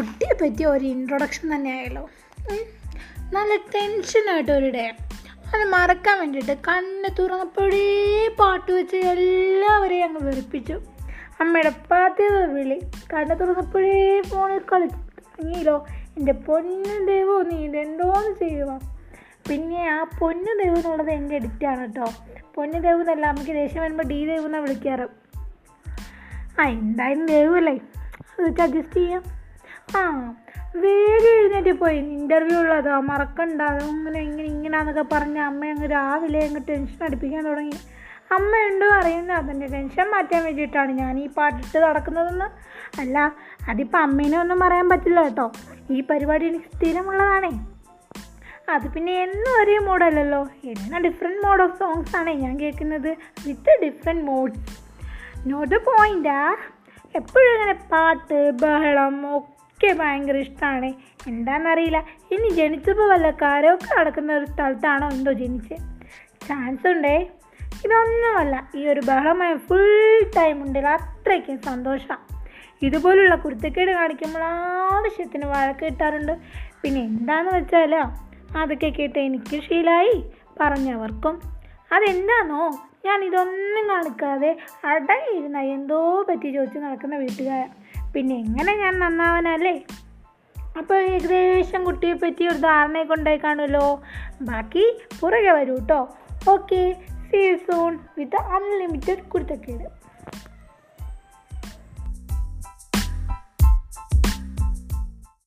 പറ്റിയ ഒരു ഇൻട്രൊഡക്ഷൻ തന്നെയായല്ലോ. നല്ല ടെൻഷനായിട്ട് ഒരു ഡേ അത് മറക്കാൻ വേണ്ടിയിട്ട് കണ്ണ് തുറന്നപ്പോഴേ പാട്ട് വെച്ച് എല്ലാവരെയും അങ്ങ് വെറുപ്പിച്ചു. അമ്മയുടെ പാത്തിയത് വിളി. കണ്ണ് തുറന്നപ്പോഴേ ഫോണിൽ കളിച്ചു. തുടങ്ങിയല്ലോ എന്റെ പൊന്നു ദൈവം നീ ഇതെന്തോന്ന് ചെയ്യുക പിന്നെ ആ പൊന്നു ദൈവം എന്നുള്ളത് എന്റെ എഡിറ്റാണ് കേട്ടോ പൊന്നു ദൈവം എന്നല്ല നമുക്ക് ദേഷ്യം വരുമ്പോൾ ഡി ദൈവം എന്നാണ് വിളിക്കാറ്. ആ എന്തായാലും ദൈവമല്ലേ? അത് വെച്ച് അഡ്ജസ്റ്റ് ചെയ്യാം. ആ വേഗം എഴുന്നേറ്റ് പോയി. ഇന്റർവ്യൂ ഉള്ളതോ മറക്കണ്ട. അതങ്ങനെ ഇങ്ങനെ ഇങ്ങനെ ഇങ്ങനെയാന്നൊക്കെ പറഞ്ഞ് അമ്മ അങ്ങ് രാവിലെ അങ്ങ് ടെൻഷൻ അടിപ്പിക്കാൻ തുടങ്ങി. അമ്മ ഉണ്ട് അറിയുന്ന അതിന്റെ ടെൻഷൻ മാറ്റാൻ വേണ്ടിയിട്ടാണ് ഞാൻ ഈ പാട്ടിട്ട് നടക്കുന്നതെന്ന്. അല്ല അതിപ്പോൾ അമ്മേനെ ഒന്നും പറയാൻ പറ്റില്ല കേട്ടോ. ഈ പരിപാടി എനിക്ക് സ്ഥിരമുള്ളതാണേ. അത് പിന്നെ എന്നും ഒരേ മോഡല്ലല്ലോ എന്ന ഡിഫറെന്റ് മോഡ് ഓഫ് സോങ്സ് ആണ് ഞാൻ കേൾക്കുന്നത്. വിത്ത് ഡിഫറെന്റ് മോഡ്സ് നോട്ട് പോയിന്റാ എപ്പോഴും ഇങ്ങനെ പാട്ട് ബഹളം ഒക്കെ ഭയങ്കര ഇഷ്ടമാണ് എന്താണെന്നറിയില്ല ഇനി ജനിച്ചപ്പോൾ വല്ല കാരമൊക്കെ നടക്കുന്ന ഒരു സ്ഥലത്താണോ എന്തോ ജനിച്ചത് ചാൻസ് ഉണ്ടേ. ഇതൊന്നുമല്ല. ഈ ഒരു ബഹളമായ ഫുൾ ടൈം ഉണ്ടല്ലോ അത്രയ്ക്കും സന്തോഷമാണ് ഇതുപോലുള്ള കുരുത്തക്കേട് കാണിക്കുമ്പോൾ ആവശ്യത്തിന് വഴക്ക് കിട്ടാറുണ്ട്. പിന്നെ എന്താണെന്ന് വെച്ചാലോ അതൊക്കെ കേട്ട് എനിക്ക് ശീലായി പറഞ്ഞവർക്കും. അതെന്താണോ ഞാൻ ഇതൊന്നും കാണിക്കാതെ അടങ്ങിയിരുന്ന എന്തോ പറ്റി ചോദിച്ച് നടക്കുന്ന വീട്ടുകാർ പിന്നെ എങ്ങനെ ഞാൻ നന്നാവനല്ലേ അപ്പോൾ ഏകദേശം കുട്ടിയെ പറ്റി ഒരു ധാരണയെ കൊണ്ടായി കാണുമല്ലോ. ബാക്കി പുറകെ വരൂ കേട്ടോ okay see soon with unlimited കുരുത്തക്കേട്.